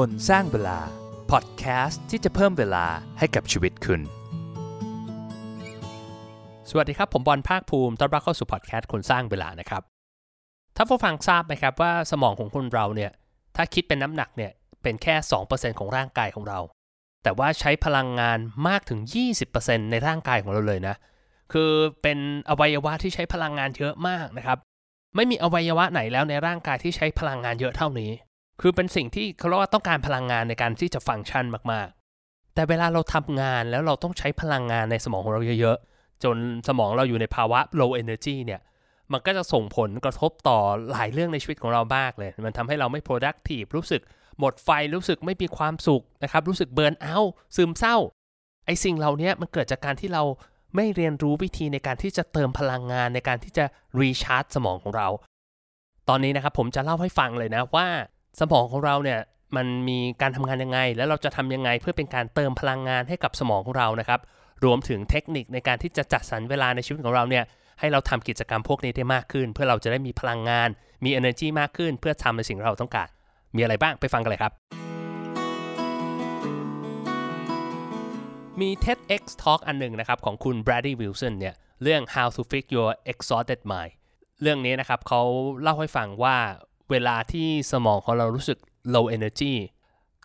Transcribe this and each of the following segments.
คนสร้างเวลา พอดแคสต์ที่จะเพิ่มเวลาให้กับชีวิตคุณ สวัสดีครับ ผมบอลภาคภูมิต้อนรับเข้าสู่พอดแคสต์คนสร้างเวลานะครับ ถ้าผู้ฟังทราบไหมครับว่าสมองของคนเราเนี่ย ถ้าคิดเป็นน้ำหนักเนี่ย เป็นแค่ 2%ของร่างกายของเรา แต่ว่าใช้พลังงานมากถึง 20%ในร่างกายของเราเลยนะ คือเป็นอวัยวะที่ใช้พลังงานเยอะมากนะครับ ไม่มีอวัยวะไหนแล้วในร่างกายที่ใช้พลังงานเยอะเท่านี้ คือเป็นสิ่งที่เขาเรียกว่าต้องการพลังงานในการที่จะฟังก์ชันมากๆ แต่เวลาเราทำงานแล้วเราต้องใช้พลังงานในสมองของเราเยอะๆ จนสมองเราอยู่ในภาวะ low energy เนี่ย มันก็จะส่งผลกระทบต่อหลายเรื่องในชีวิตของเรามากเลย มันทำให้เราไม่ productive รู้สึกหมดไฟ รู้สึกไม่มีความสุขนะครับ รู้สึกเบิร์นเอาซึมเศร้า ไอ้สิ่งเหล่านี้มันเกิดจากการที่เราไม่เรียนรู้วิธีในการที่จะเติมพลังงานในการที่จะรีชาร์จสมองของเรา ตอนนี้นะครับผมจะเล่าให้ฟังเลยนะว่า สมองของเราเนี่ยมันมีการทำงานยังไง แล้วเราจะทำยังไงเพื่อเป็นการเติมพลังงานให้กับสมองของเรานะครับ รวมถึงเทคนิคในการที่จะจัดสรรเวลาในชีวิตของเราเนี่ยให้เราทำกิจกรรมพวกนี้ได้มากขึ้น เพื่อเราจะได้มีพลังงาน มี energy มากขึ้น เพื่อทำในสิ่งเราต้องการ มีอะไรบ้างไปฟังกันเลยครับ มี TEDx Talk อันหนึ่งนะครับของคุณ Brady Wilson เนี่ยเรื่อง how to fix your exhausted mind เรื่องนี้นะครับเขาเล่าให้ฟังว่า เวลาที่สมองของเรารู้สึก low energy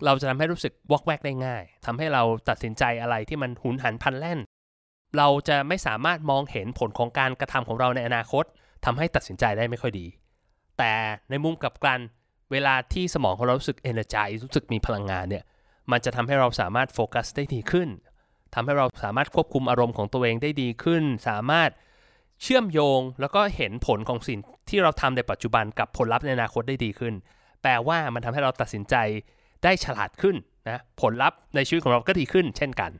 เราจะทำให้รู้สึกวอกแวกได้ง่ายทำให้เราตัดสินใจอะไรที่มันหุนหันพันแล่น เราจะไม่สามารถมองเห็นผลของการกระทำของเราในอนาคตทำให้ตัดสินใจได้ไม่ค่อยดี แต่ในมุมกลับกันเวลาที่สมองของเรารู้สึก energize รู้สึกมีพลังงานเนี่ย มันจะทำให้เราสามารถโฟกัสได้ดีขึ้นทำให้เราสามารถควบคุมอารมณ์ของตัวเองได้ดีขึ้น สามารถ เชื่อมโยงแล้วก็เห็นผลของสิ่งที่เราทำในปัจจุบันกับผลลัพธ์ในอนาคตได้ดีขึ้น แปลว่ามันทำให้เราตัดสินใจได้ฉลาดขึ้นนะผลลัพธ์ในชีวิตของเราก็ดีขึ้นเช่นกัน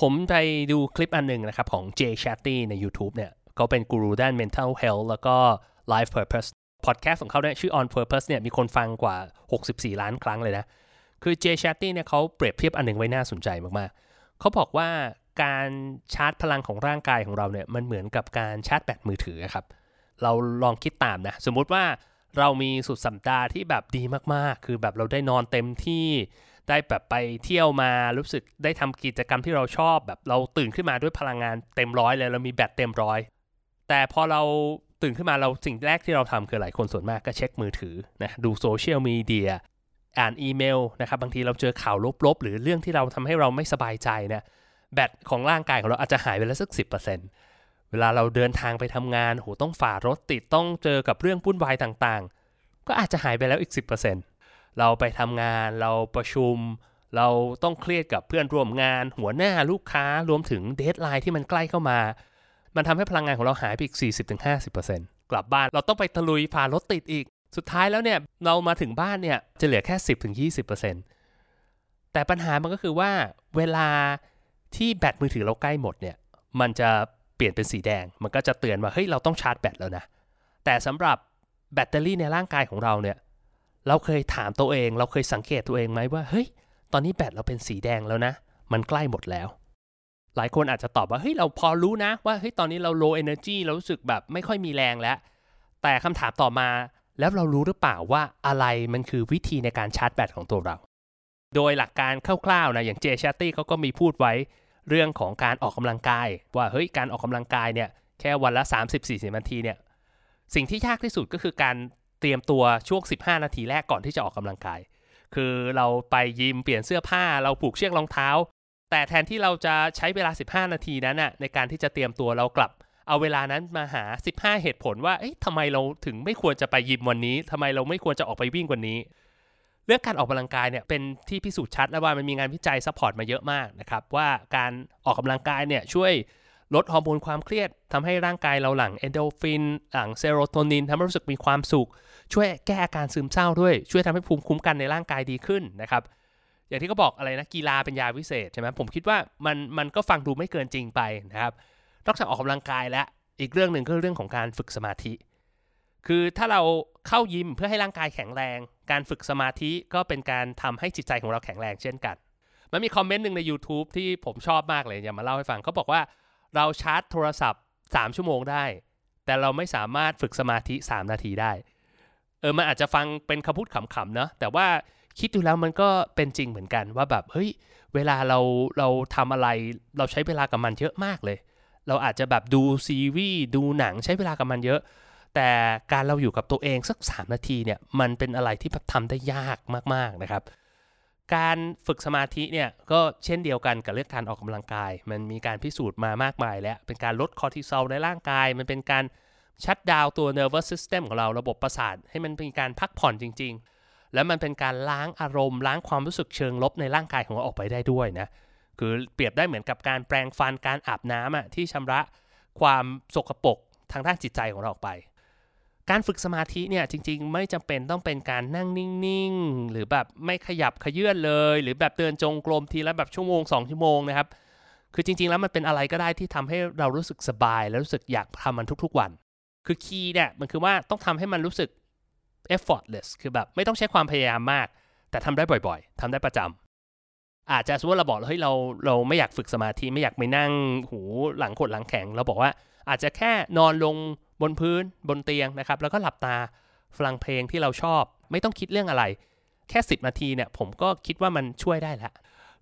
ผมไปดูคลิปอันหนึ่งนะครับของ Jay Shetty ใน YouTube เนี่ยเขาเป็นกูรูด้าน mental health แล้วก็ life purpose พอดแคสต์ของเขาเนี่ยชื่อ on purpose เนี่ยมีคนฟังกว่า 64 ล้านครั้งเลยนะ คือ Jay Shetty เนี่ยเขาเปรียบเทียบอันหนึ่งไว้น่าสนใจมากๆเขาบอกว่า การชาร์จพลังของร่างกายของเราเนี่ยมันเหมือนกับการชาร์จแบตมือถือครับ เราลองคิดตามนะ สมมุติว่าเรามีสุดสัปดาห์ที่แบบดีมากๆ คือแบบเราได้นอนเต็มที่ได้แบบไปเที่ยวมารู้สึกได้ทำกิจกรรมที่เราชอบแบบเราตื่นขึ้นมาด้วยพลังงานเต็มร้อยเลยเรามีแบตเต็มร้อยแต่พอเราตื่นขึ้นมาเราสิ่งแรกที่เราทำคือหลายคนส่วนมากก็เช็คมือถือนะดูโซเชียลมีเดียอ่านอีเมลนะครับบางทีเราเจอข่าวลบๆ หรือเรื่องที่เราทำให้เราไม่สบายใจเนี่ย แบตของร่างกายของเราอาจจะหายไปแล้วสักสิบเวลาเราเดินทางไปทำงานโหต้องฝ่ารถติดต้องเจอกับเรื่องวุ่นวายต่างๆ ก็อาจจะหายไปแล้วอีก 10%เราไปทำงานเราประชุม เราต้องเครียดกับเพื่อนร่วมงาน หัวหน้าลูกค้ารวมถึง deadline ที่มันใกล้เข้ามา มันทำให้พลังงานของเราหายไปอีก 40-50%กลับบ้านเราต้องไปตะลุยฝ่ารถติดอีก สุดท้ายแล้วเนี่ยเรามาถึงบ้านเนี่ยจะเหลือแค่ 10-20%แต่ปัญหามันก็คือว่าเวลา ที่แบตมือถือเราใกล้หมดเนี่ย มันจะเปลี่ยนเป็นสีแดง มันก็จะเตือนว่าเฮ้ยเราต้องชาร์จแบตแล้วนะ แต่สำหรับแบตเตอรี่ในร่างกายของเราเนี่ย เราเคยถามตัวเอง เราเคยสังเกตตัวเองไหมว่าเฮ้ย ตอนนี้แบตเราเป็นสีแดงแล้วนะ มันใกล้หมดแล้ว หลายคนอาจจะตอบว่าเฮ้ยเราพอรู้นะว่าเฮ้ยตอนนี้เรา low energy เรารู้สึกแบบไม่ค่อยมีแรงแล้ว แต่คำถามต่อมาแล้วเรารู้หรือเปล่าว่าอะไรมันคือวิธีในการชาร์จแบตของตัวเรา โดยหลักการคร่าวๆนะอย่างเจชาตี้เขาก็มีพูดไว้เรื่องของการออกกำลังกาย ว่าเฮ้ยการออกกำลังกายเนี่ยแค่วันละ 30-40นาทีเนี่ยสิ่งที่ยากที่สุดก็คือการเตรียมตัวช่วง 15 นาทีแรกก่อนที่จะออกกำลังกาย คือเราไปยิมเปลี่ยนเสื้อผ้าเราผูกเชือกรองเท้า แต่แทนที่เราจะใช้เวลา 15 นาทีนั้นน่ะในการที่จะเตรียมตัวเรากลับ เอาเวลานั้นมาหา 15 เหตุผลว่าเอ๊ะทำไมเราถึงไม่ควรจะไปยิมวันนี้ทำไมเราไม่ควรจะออกไปวิ่งวันนี้ เรื่องการออกกำลังกายเนี่ยเป็นที่พิสูจน์ชัด แล้วว่ามันมีงานวิจัย support มาเยอะมากนะครับว่าการออกกำลังกายเนี่ยช่วยลดฮอร์โมนความเครียดทำให้ร่างกายเราหลั่งเอนดอร์ฟินหลั่งเซโรโทนินทำให้รู้สึกมีความสุข ช่วยแก้อาการซึมเศร้าด้วย ช่วยทำให้ภูมิคุ้มกันในร่างกายดีขึ้นนะครับอย่างที่เขาบอกอะไรนะกีฬาเป็นยาวิเศษใช่ไหมผมคิดว่ามันมันก็ฟังดูไม่เกินจริงไปนะครับนอกจากออกกำลังกายแล้วอีกเรื่องหนึ่งก็เรื่องของการฝึกสมาธิ คือถ้าเราเข้ายิมเพื่อให้ร่างกายแข็งแรง การฝึกสมาธิก็เป็นการทำให้จิตใจของเราแข็งแรงเช่นกัน มันมีคอมเมนต์หนึ่งใน YouTube ที่ผมชอบมากเลยอย่ามาเล่าให้ฟังเขาบอกว่าเราชาร์จโทรศัพท์ 3 ชั่วโมงได้ แต่เราไม่สามารถฝึกสมาธิ 3 นาทีได้ เออมันอาจจะฟังเป็นคำพูดขำๆเนาะแต่ว่าคิดดูแล้วมันก็เป็นจริงเหมือนกันว่าแบบเฮ้ยเวลาเราเราทำอะไรเราใช้เวลากับมันเยอะมากเลย เราอาจจะแบบดูซีรีส์ดูหนังใช้เวลากับมันเยอะ แต่การเราอยู่กับตัวเองสัก 3 นาทีเนี่ยมันเป็นอะไรที่แบบทำได้ยากมากๆนะครับ การฝึกสมาธิเนี่ยก็เช่นเดียวกันกับเรื่องการออกกำลังกาย มันมีการพิสูจน์มามากมายแล้ว เป็นการลดคอร์ติซอลในร่างกาย มันเป็นการชัดดาวตัว nervous system ของเราระบบประสาทให้มันเป็นการพักผ่อนจริง ๆ แล้วมันเป็นการล้างอารมณ์ ล้างความรู้สึกเชิงลบในร่างกายของเราออกไปได้ด้วยนะคือเปรียบได้เหมือนกับการแปรงฟันการอาบน้ำอะที่ชำระความสกปรกทางด้านจิตใจของเราออกไป การฝึกสมาธิเนี่ยจริง ๆ ไม่จำเป็นต้องเป็นการนั่งนิ่งๆ หรือแบบไม่ขยับขยื่นเลย หรือแบบเดินจงกรมทีละแบบชั่วโมง 2 ชั่วโมงนะครับ คือจริง ๆ แล้วมันเป็นอะไรก็ได้ที่ทำให้เรารู้สึกสบาย และรู้สึกอยากทำมันทุกๆวัน คือคีย์เนี่ยมันคือว่าต้องทำให้มันรู้สึก effortless คือแบบไม่ต้องใช้ความพยายามมาก แต่ทำได้บ่อยๆทำได้ประจำอาจจะสมมติเราบอกเฮ้ยเราเราไม่อยากฝึกสมาธิไม่อยากไปนั่งหูหลังขดหลังแข็งเราบอกว่าอาจจะแค่นอนลง บนพื้นบนเตียงนะครับแล้วก็หลับตาฟังเพลงที่เราชอบ ไม่ต้องคิดเรื่องอะไร แค่ 10 นาทีเนี่ยผมก็คิดว่ามันช่วยได้แล้ว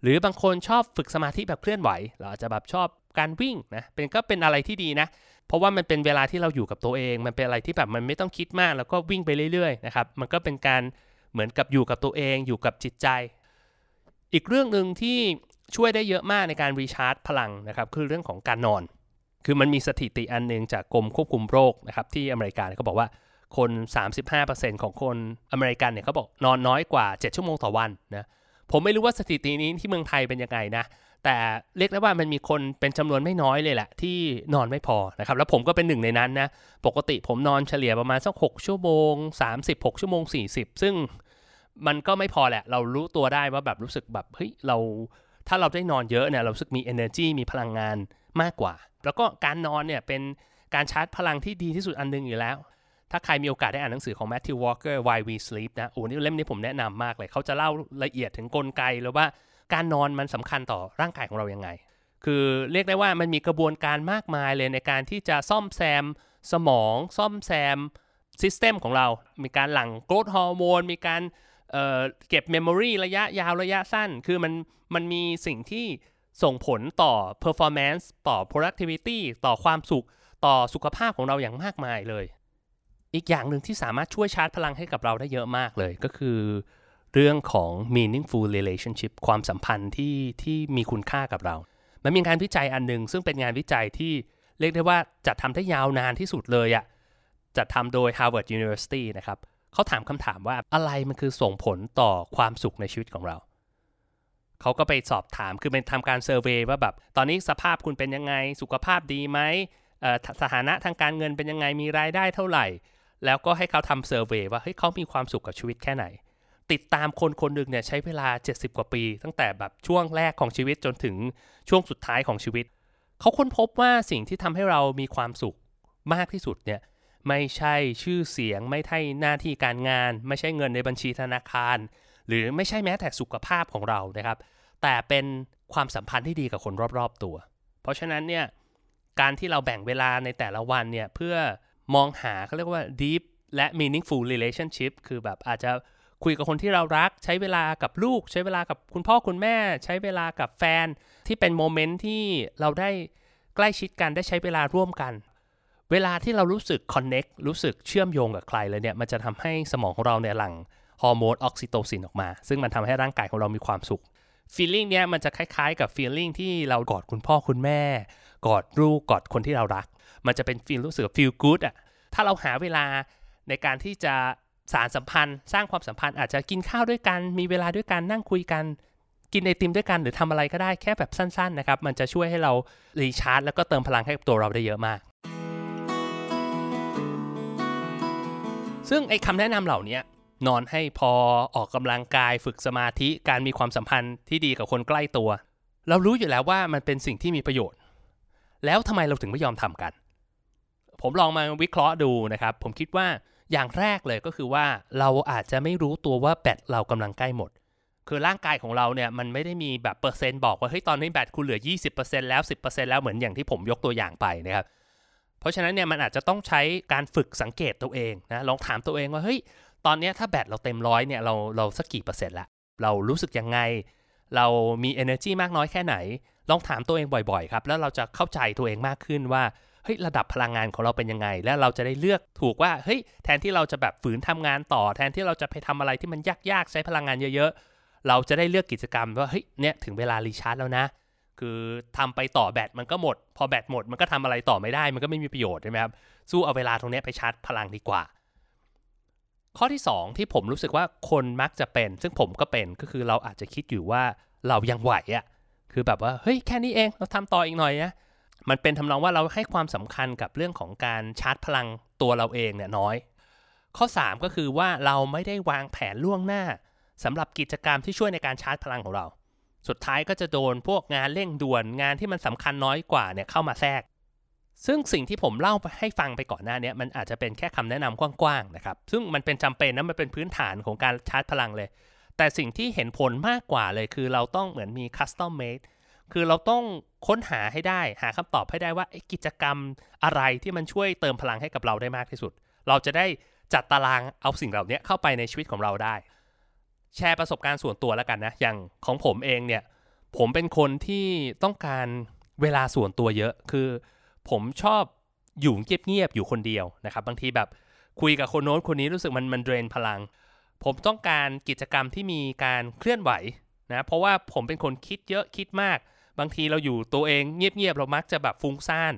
หรือบางคนชอบฝึกสมาธิแบบเคลื่อนไหว เราอาจจะแบบชอบการวิ่งนะเป็นก็เป็นอะไรที่ดีนะ เพราะว่ามันเป็นเวลาที่เราอยู่กับตัวเอง มันเป็นอะไรที่แบบมันไม่ต้องคิดมาก แล้วก็วิ่งไปเรื่อยๆนะครับมันก็เป็นการเหมือนกับอยู่กับตัวเองอยู่กับจิตใจ อีกเรื่องหนึ่งที่ช่วยได้เยอะมากในการรีชาร์จพลังนะครับคือเรื่องของการนอน คือมันมีสถิติอันหนึงจากกรมควบคุมโรคนะครับที่อเมริกาเขาบอกว่าคน 35%ของคนอเมริกันเนี่ยเขาบอกนอนน้อยกว่า 7 ชั่วโมงต่อวันนะผมไม่รู้ว่าสถิตินี้ที่เมืองไทยเป็นยังไงนะ แต่เรียกได้ว่ามันมีคนเป็นจำนวนไม่น้อยเลยแหละ ที่นอนไม่พอนะครับ แล้วผมก็เป็นหนึ่งในนั้นนะ ปกติผมนอนเฉลี่ยประมาณสัก 6 ชั่วโมง 36 ชั่วโมง 40 ซึ่งมันก็ไม่พอแหละ เรารู้ตัวได้ว่าแบบรู้สึกแบบเฮ้ยเรา ถ้าเราได้นอนเยอะเนี่ยเราสึกมี energy มีพลังงานมากกว่า แล้วก็การนอนเนี่ยเป็นการชาร์จพลังที่ดีที่สุดอันหนึ่งอยู่แล้ว ถ้าใครมีโอกาสได้อ่านหนังสือของ Matthew Walker Why We Sleep นะโอ้นี่เล่มนี้ผมแนะนำมากเลย เขาจะเล่าละเอียดถึงกลไกแล้วว่าการนอนมันสำคัญต่อร่างกายของเรายังไง คือเรียกได้ว่ามันมีกระบวนการมากมายเลยในการที่จะซ่อมแซมสมอง ซ่อมแซม system ของเรา มีการหลั่ง growth hormone มีการ เก็บ memory ระยะยาวระยะสั้น คือมันมันมีสิ่งที่ส่งผลต่อ performance ต่อ productivity ต่อความสุข ต่อสุขภาพของเราอย่างมากมายเลย อีกอย่างหนึ่งที่สามารถช่วยชาร์จพลังให้กับเราได้เยอะมากเลยก็คือ เรื่องของ meaningful relationship ความสัมพันธ์ที่ที่มีคุณค่ากับเรา มันมีงานวิจัยอันหนึ่งซึ่งเป็นงานวิจัยที่เรียกได้ว่าจะทำได้ยาวนานที่สุดเลยอะจะทำโดย Harvard University นะครับ เขาถามคำถามว่าอะไรมันคือส่งผลต่อความสุขในชีวิตของเราเขาก็ไปสอบถามคือเป็นทำการเซอร์เวยว่าแบบตอนนี้สภาพคุณเป็นยังไง สุขภาพดีไหมสถานะทางการเงินเป็นยังไงมีรายได้เท่าไหร่ แล้วก็ให้เขาทำเซอร์เวยว่าเฮ้ยเขามีความสุขกับชีวิตแค่ไหน ติดตามคนคนหนึ่งเนี่ยใช้เวลา 70 กว่าปี ตั้งแต่แบบช่วงแรกของชีวิตจนถึงช่วงสุดท้ายของชีวิต เขาค้นพบว่าสิ่งที่ทำให้เรามีความสุขมากที่สุดเนี่ย ไม่ใช่ชื่อเสียง ไม่ใช่หน้าที่การงาน ไม่ใช่เงินในบัญชีธนาคาร หรือไม่ใช่แม้แต่สุขภาพของเรานะครับ แต่เป็นความสัมพันธ์ที่ดีกับคนรอบๆตัว เพราะฉะนั้นเนี่ยการที่เราแบ่งเวลาในแต่ละวันเนี่ยเพื่อมองหาเขาเรียกว่า deep และ meaningful relationship คือแบบอาจจะคุยกับคนที่เรารัก ใช้เวลากับลูก ใช้เวลากับคุณพ่อคุณแม่ ใช้เวลากับแฟน ที่เป็นโมเมนต์ที่เราได้ใกล้ชิดกันได้ใช้เวลาร่วมกัน เวลาที่เรารู้สึก connect รู้สึกเชื่อมโยงกับใครเลยเนี่ย มันจะทำให้สมองของเราเนี่ยหลั่งฮอร์โมนออกซิโตซินออกมา ซึ่งมันทำให้ร่างกายของเรามีความสุข feeling เนี้ยมันจะคล้ายๆกับ feeling ที่เรากอดคุณพ่อคุณแม่ กอดลูกกอดคนที่เรารัก มันจะเป็น feel รู้สึก feel good อะถ้าเราหาเวลาในการที่จะสารสัมพันธ์ สร้างความสัมพันธ์อาจจะกินข้าวด้วยกัน มีเวลาด้วยกันนั่งคุยกัน กินไอติมด้วยกันหรือทำอะไรก็ได้แค่แบบสั้นๆนะครับมันจะช่วยให้เรารีชาร์จแล้วก็เติมพลังให้กับตัวเราได้เยอะมาก ซึ่งไอ้คำแนะนำเหล่านี้นอนให้พอออกกำลังกายฝึกสมาธิการมีความสัมพันธ์ที่ดีกับคนใกล้ตัว เรารู้อยู่แล้วว่ามันเป็นสิ่งที่มีประโยชน์ แล้วทำไมเราถึงไม่ยอมทำกัน ผมลองมาวิเคราะห์ดูนะครับ ผมคิดว่าอย่างแรกเลยก็คือว่าเราอาจจะไม่รู้ตัวว่าแบตเรากำลังใกล้หมด คือร่างกายของเราเนี่ยมันไม่ได้มีแบบเปอร์เซ็นต์บอกว่าเฮ้ยตอนนี้แบตคุณเหลือ 20%แล้ว 10%แล้วเหมือนอย่างที่ผมยกตัวอย่างไปนะครับ ราะฉะนั้นเนี่ยมันอาจจะต้องใช้การฝึกสังเกตตัวเองนะลองถามตัวเองว่าเฮ้ยตอนนี้ถ้าแบตเราเต็มร้อยเนี่ยเราเราสักกี่เปอร์เซ็นต์ละเรารู้สึกยังไง เรามี energy มากน้อยแค่ไหน ลองถามตัวเองบ่อยๆครับแล้วเราจะเข้าใจตัวเองมากขึ้นว่าเฮ้ยระดับพลังงานของเราเป็นยังไง แล้วเราจะได้เลือกถูกว่าเฮ้ยแทนที่เราจะแบบฝืนทำงานต่อ แทนที่เราจะไปทำอะไรที่มันยากๆใช้พลังงานเยอะ ๆ เราจะได้เลือกกิจกรรมว่าเฮ้ยเนี่ยถึงเวลารีชาร์จแล้วนะ คือทำไปต่อแบตมันก็หมด พอแบตหมดมันก็ทำอะไรต่อไม่ได้ มันก็ไม่มีประโยชน์ใช่ไหมครับ สู้เอาเวลาตรงนี้ไปชาร์จพลังดีกว่า ข้อที่ 2 ที่ผมรู้สึกว่าคนมักจะเป็น ซึ่งผมก็เป็นก็คือเราอาจจะคิดอยู่ว่าเรายังไหวอะ่ะคือแบบว่าเฮ้ยแค่นี้เองเราทำต่ออีกหน่อยนะมันเป็นทำนองว่าเราให้ความสำคัญกับเรื่องของการชาร์จพลังตัวเราเองเนี่ยน้อย ข้อ 3 ก็คือว่าเราไม่ได้วางแผนล่วงหน้าสำหรับกิจกรรมที่ช่วยในการชาร์จพลังของเรา สุดท้ายก็จะโดนพวกงานเร่งด่วนงานที่มันสำคัญน้อยกว่าเนี่ยเข้ามาแทรก ซึ่งสิ่งที่ผมเล่าให้ฟังไปก่อนหน้านี้มันอาจจะเป็นแค่คำแนะนำกว้างๆนะครับ ซึ่งมันเป็นจำเป็นนะมันเป็นพื้นฐานของการชาร์จพลังเลย แต่สิ่งที่เห็นผลมากกว่าเลยคือเราต้องเหมือนมี custom made คือเราต้องค้นหาให้ได้หาคำตอบให้ได้ว่ากิจกรรมอะไรที่มันช่วยเติมพลังให้กับเราได้มากที่สุด เราจะได้จัดตารางเอาสิ่งเหล่านี้เข้าไปในชีวิตของเราได้ แชร์ประสบการณ์ส่วนตัวแล้วกันนะ อย่างของผมเองเนี่ย ผมเป็นคนที่ต้องการเวลาส่วนตัวเยอะ คือผมชอบอยู่เงียบๆอยู่คนเดียวนะครับ บางทีแบบคุยกับคนโน้นคนนี้รู้สึกมันมันเดรนพลัง ผมต้องการกิจกรรมที่มีการเคลื่อนไหวนะ เพราะว่าผมเป็นคนคิดเยอะคิดมาก บางทีเราอยู่ตัวเองเงียบๆเรามักจะแบบฟุ้งซ่าน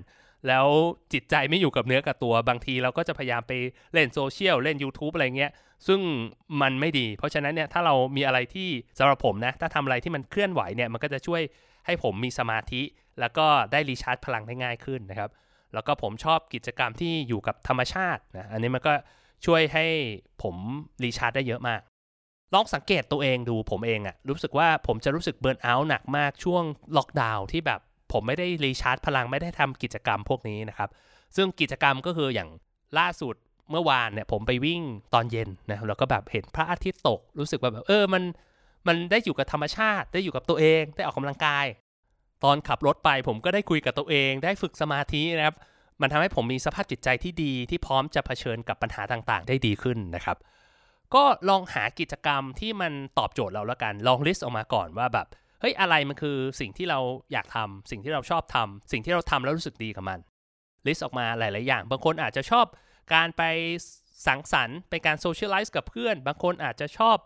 แล้วจิตใจไม่อยู่กับเนื้อกับตัว บางทีเราก็จะพยายามไปเล่นโซเชียลเล่น YouTube อะไรเงี้ย ซึ่งมันไม่ดี เพราะฉะนั้นเนี่ยถ้าเรามีอะไรที่สำหรับผมนะ ถ้าทำอะไรที่มันเคลื่อนไหวเนี่ยมันก็จะช่วยให้ผมมีสมาธิ แล้วก็ได้รีชาร์จพลังได้ง่ายขึ้นนะครับ แล้วก็ผมชอบกิจกรรมที่อยู่กับธรรมชาตินะอันนี้มันก็ช่วยให้ผมรีชาร์จได้เยอะมากลองสังเกตตัวเองดูผมเองอะรู้สึกว่าผมจะรู้สึกเบิร์นเอาท์หนักมากช่วงล็อกดาวน์ที่แบบ ผมไม่ได้รีชาร์จพลังไม่ได้ทำกิจกรรมพวกนี้นะครับ ซึ่งกิจกรรมก็คืออย่างล่าสุดเมื่อวานเนี่ยผมไปวิ่งตอนเย็นนะแล้วก็แบบเห็นพระอาทิตย์ตกรู้สึกแบบเออมันมันได้อยู่กับธรรมชาติ ได้อยู่กับตัวเองได้ออกกำลังกาย ตอนขับรถไปผมก็ได้คุยกับตัวเอง ได้ฝึกสมาธินะครับ มันทำให้ผมมีสภาพจิตใจที่ดีที่พร้อมจะเผชิญกับปัญหาต่างๆ ได้ดีขึ้นนะครับ ก็ลองหากิจกรรมที่มันตอบโจทย์เราแล้วกันลอง list ออกมาก่อนว่าแบบ เฮ้ยอะไรมันคือสิ่งที่เราอยากทำสิ่งที่เราชอบทำสิ่งที่เราทำแล้วรู้สึกดีกับมัน list ออกมาหลาย ๆ อย่าง บางคนอาจจะชอบการไปสังสรรค์เป็นการ socialize กับเพื่อน บางคนอาจจะชอบ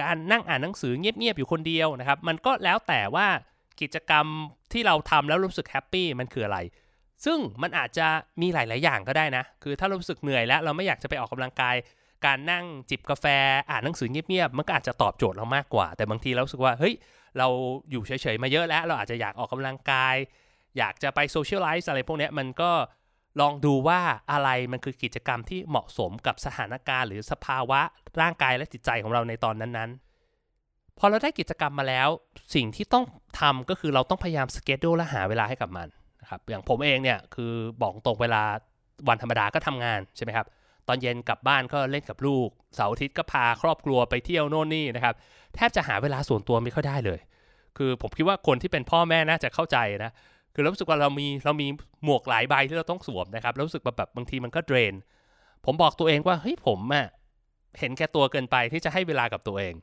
การนั่งอ่านหนังสือเงียบ ๆ อยู่คนเดียวนะครับ มันก็แล้วแต่ว่ากิจกรรมที่เราทำแล้วรู้สึกแฮปปี้มันคืออะไร ซึ่งมันอาจจะมีหลาย ๆ อย่างก็ได้นะ คือถ้ารารู้สึกเหนื่อยแล้วเราไม่อยากจะไปออกกำลังกาย การนั่งจิบกาแฟอ่านหนังสือเงียบ ๆ มันก็อาจจะตอบโจทย์เรามากกว่า แต่บางทีเราสึกว่าเฮ้ย เราอยู่เฉยๆมาเยอะแล้ว เราอาจจะอยากออกกำลังกาย อยากจะไปโซเชียลไลซ์อะไรพวกนี้มันก็ลองดูว่าอะไรมันคือกิจกรรมที่เหมาะสมกับสถานการณ์ หรือสภาวะร่างกายและจิตใจของเราในตอนนั้นๆ พอเราได้กิจกรรมมาแล้ว สิ่งที่ต้องทำก็คือเราต้องพยายามสเกจดูและหาเวลาให้กับมันนะครับอย่างผมเองเนี่ยคือบอกตรงเวลาวันธรรมดาก็ทำงานใช่ไหมครับ ตอนเย็นกลับบ้านก็เล่นกับลูก เสาร์อาทิตย์ก็พาครอบครัวไปเที่ยวโน่นนี่นะครับ แทบจะหาเวลาส่วนตัวไม่ค่อยได้เลย คือผมคิดว่าคนที่เป็นพ่อแม่น่าจะเข้าใจนะคือรู้สึกว่าเรามีเรามีหมวกหลายใบที่เราต้องสวมนะครับรู้สึกแบบแบบบางทีมันก็เดรน ผมบอกตัวเองว่าเฮ้ยผมอะเห็นแก่ตัวเกินไปที่จะให้เวลากับตัวเอง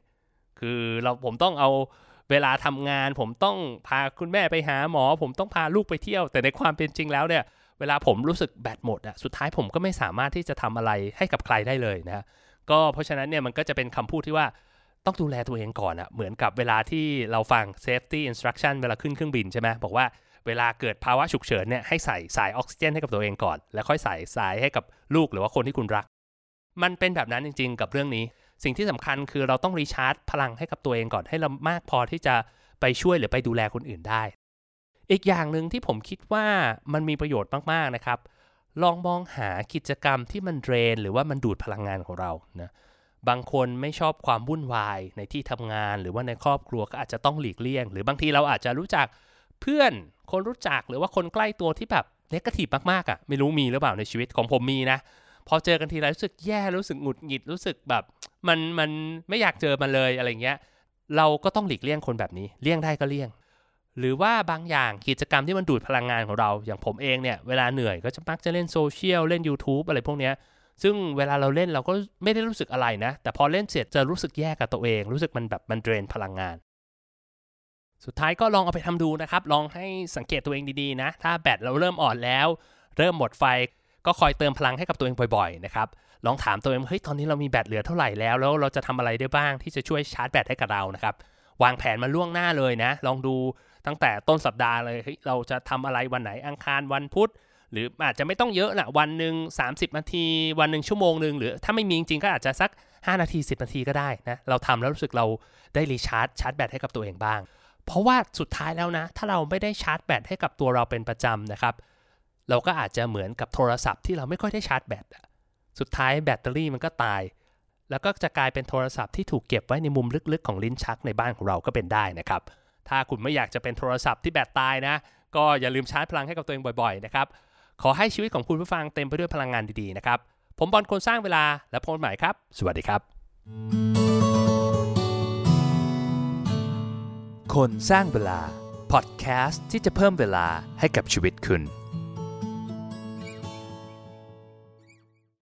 คือเราผมต้องเอาเวลาทำงาน ผมต้องพาคุณแม่ไปหาหมอ ผมต้องพาลูกไปเที่ยว แต่ในความเป็นจริงแล้วเนี่ย เวลาผมรู้สึกแบตหมดอะสุดท้ายผมก็ไม่สามารถที่จะทำอะไรให้กับใครได้เลยนะก็เพราะฉะนั้นเนี่ยมันก็จะเป็นคำพูดที่ว่า ต้องดูแลตัวเองก่อนอะเหมือนกับเวลาที่เราฟัง safety instruction เวลาขึ้นเครื่องบินใช่ไหมบอกว่าเวลาเกิดภาวะฉุกเฉินเนี่ยให้ใส่สายออกซิเจนให้กับตัวเองก่อน แล้วค่อยใส่สายให้กับลูกหรือว่าคนที่คุณรัก มันเป็นแบบนั้นจริง ๆ กับเรื่องนี้ สิ่งที่สำคัญคือเราต้องรีชาร์จพลังให้กับตัวเองก่อนให้เรามากพอที่จะไปช่วยหรือไปดูแลคนอื่นได้ อีกอย่างหนึ่งที่ผมคิดว่ามันมีประโยชน์มากๆนะครับ ลองมองหากิจกรรมที่มันเดรน หรือว่ามันดูดพลังงานของเรานะ บางคนไม่ชอบความวุ่นวายในที่ทำงาน หรือว่าในครอบครัวก็อาจจะต้องหลีกเลี่ยง หรือบางทีเราอาจจะรู้จักเพื่อนคนรู้จักหรือว่าคนใกล้ตัวที่แบบ negative มากๆอะไม่รู้มีหรือเปล่าในชีวิตของผมมีนะพอเจอกันทีไรรู้สึกแย่รู้สึกหงุดหงิดรู้สึกแบบมันมันไม่อยากเจอมันเลยอะไรเงี้ย เราก็ต้องหลีกเลี่ยงคนแบบนี้เลี่ยงได้ก็เลี่ยง หรือว่าบางอย่างกิจกรรมที่มันดูดพลังงานของเรา อย่างผมเองเนี่ยเวลาเหนื่อยก็จะมักจะเล่นโซเชียลเล่น YouTube อะไรพวกเนี้ย ซึ่งเวลาเราเล่นเราก็ไม่ได้รู้สึกอะไรนะ แต่พอเล่นเสร็จจะรู้สึกแย่กับตัวเอง รู้สึกมันแบบมัน drain พลังงาน สุดท้ายก็ลองเอาไปทำดูนะครับ ลองให้สังเกตตัวเองดีๆนะ ถ้าแบตเราเริ่มอ่อนแล้ว เริ่มหมดไฟ ก็คอยเติมพลังให้กับตัวเองบ่อยๆนะครับลองถามตัวเองเฮ้ยตอนนี้เรามีแบตเหลือเท่าไหร่แล้วแล้วเราจะทำอะไรได้บ้างที่จะช่วยชาร์จแบตให้กับเรานะครับวางแผนมาล่วงหน้าเลยนะ ลองดูตั้งแต่ต้นสัปดาห์เลยเฮ้ยเราจะทำอะไรวันไหนอังคารวันพุธ หรืออาจจะไม่ต้องเยอะนะวันหนึ่ง30 นาที วันหนึ่งชั่วโมงหนึ่งหรือถ้าไม่มีจริงๆก็อาจจะสัก 5 นาที 10 นาทีก็ได้นะเราทำแล้วรู้สึกเราได้รีชาร์จชาร์จแบตให้กับตัวเองบ้าง เพราะว่าสุดท้ายแล้วนะ ถ้าเราไม่ได้ชาร์จแบตให้กับตัวเราเป็นประจำนะครับ เราก็อาจจะเหมือนกับโทรศัพท์ที่เราไม่ค่อยได้ชาร์จแบตสุดท้ายแบตเตอรี่มันก็ตาย แล้วก็จะกลายเป็นโทรศัพท์ที่ถูกเก็บไว้ในมุมลึกๆของลิ้นชักในบ้านของเราก็เป็นได้นะครับถ้าคุณไม่อยากจะเป็นโทรศัพท์ที่แบตตายนะ ก็อย่าลืมชาร์จพลังให้กับตัวเองบ่อยๆนะครับ ขอให้ชีวิตของคุณผู้ฟังเต็มไปด้วยพลังงานดีๆนะครับ ผมบอลคนสร้างเวลาและพบกันใหม่ครับ สวัสดีครับ คนสร้างเวลาพอดแคสต์ที่จะเพิ่มเวลาให้กับชีวิตคุณ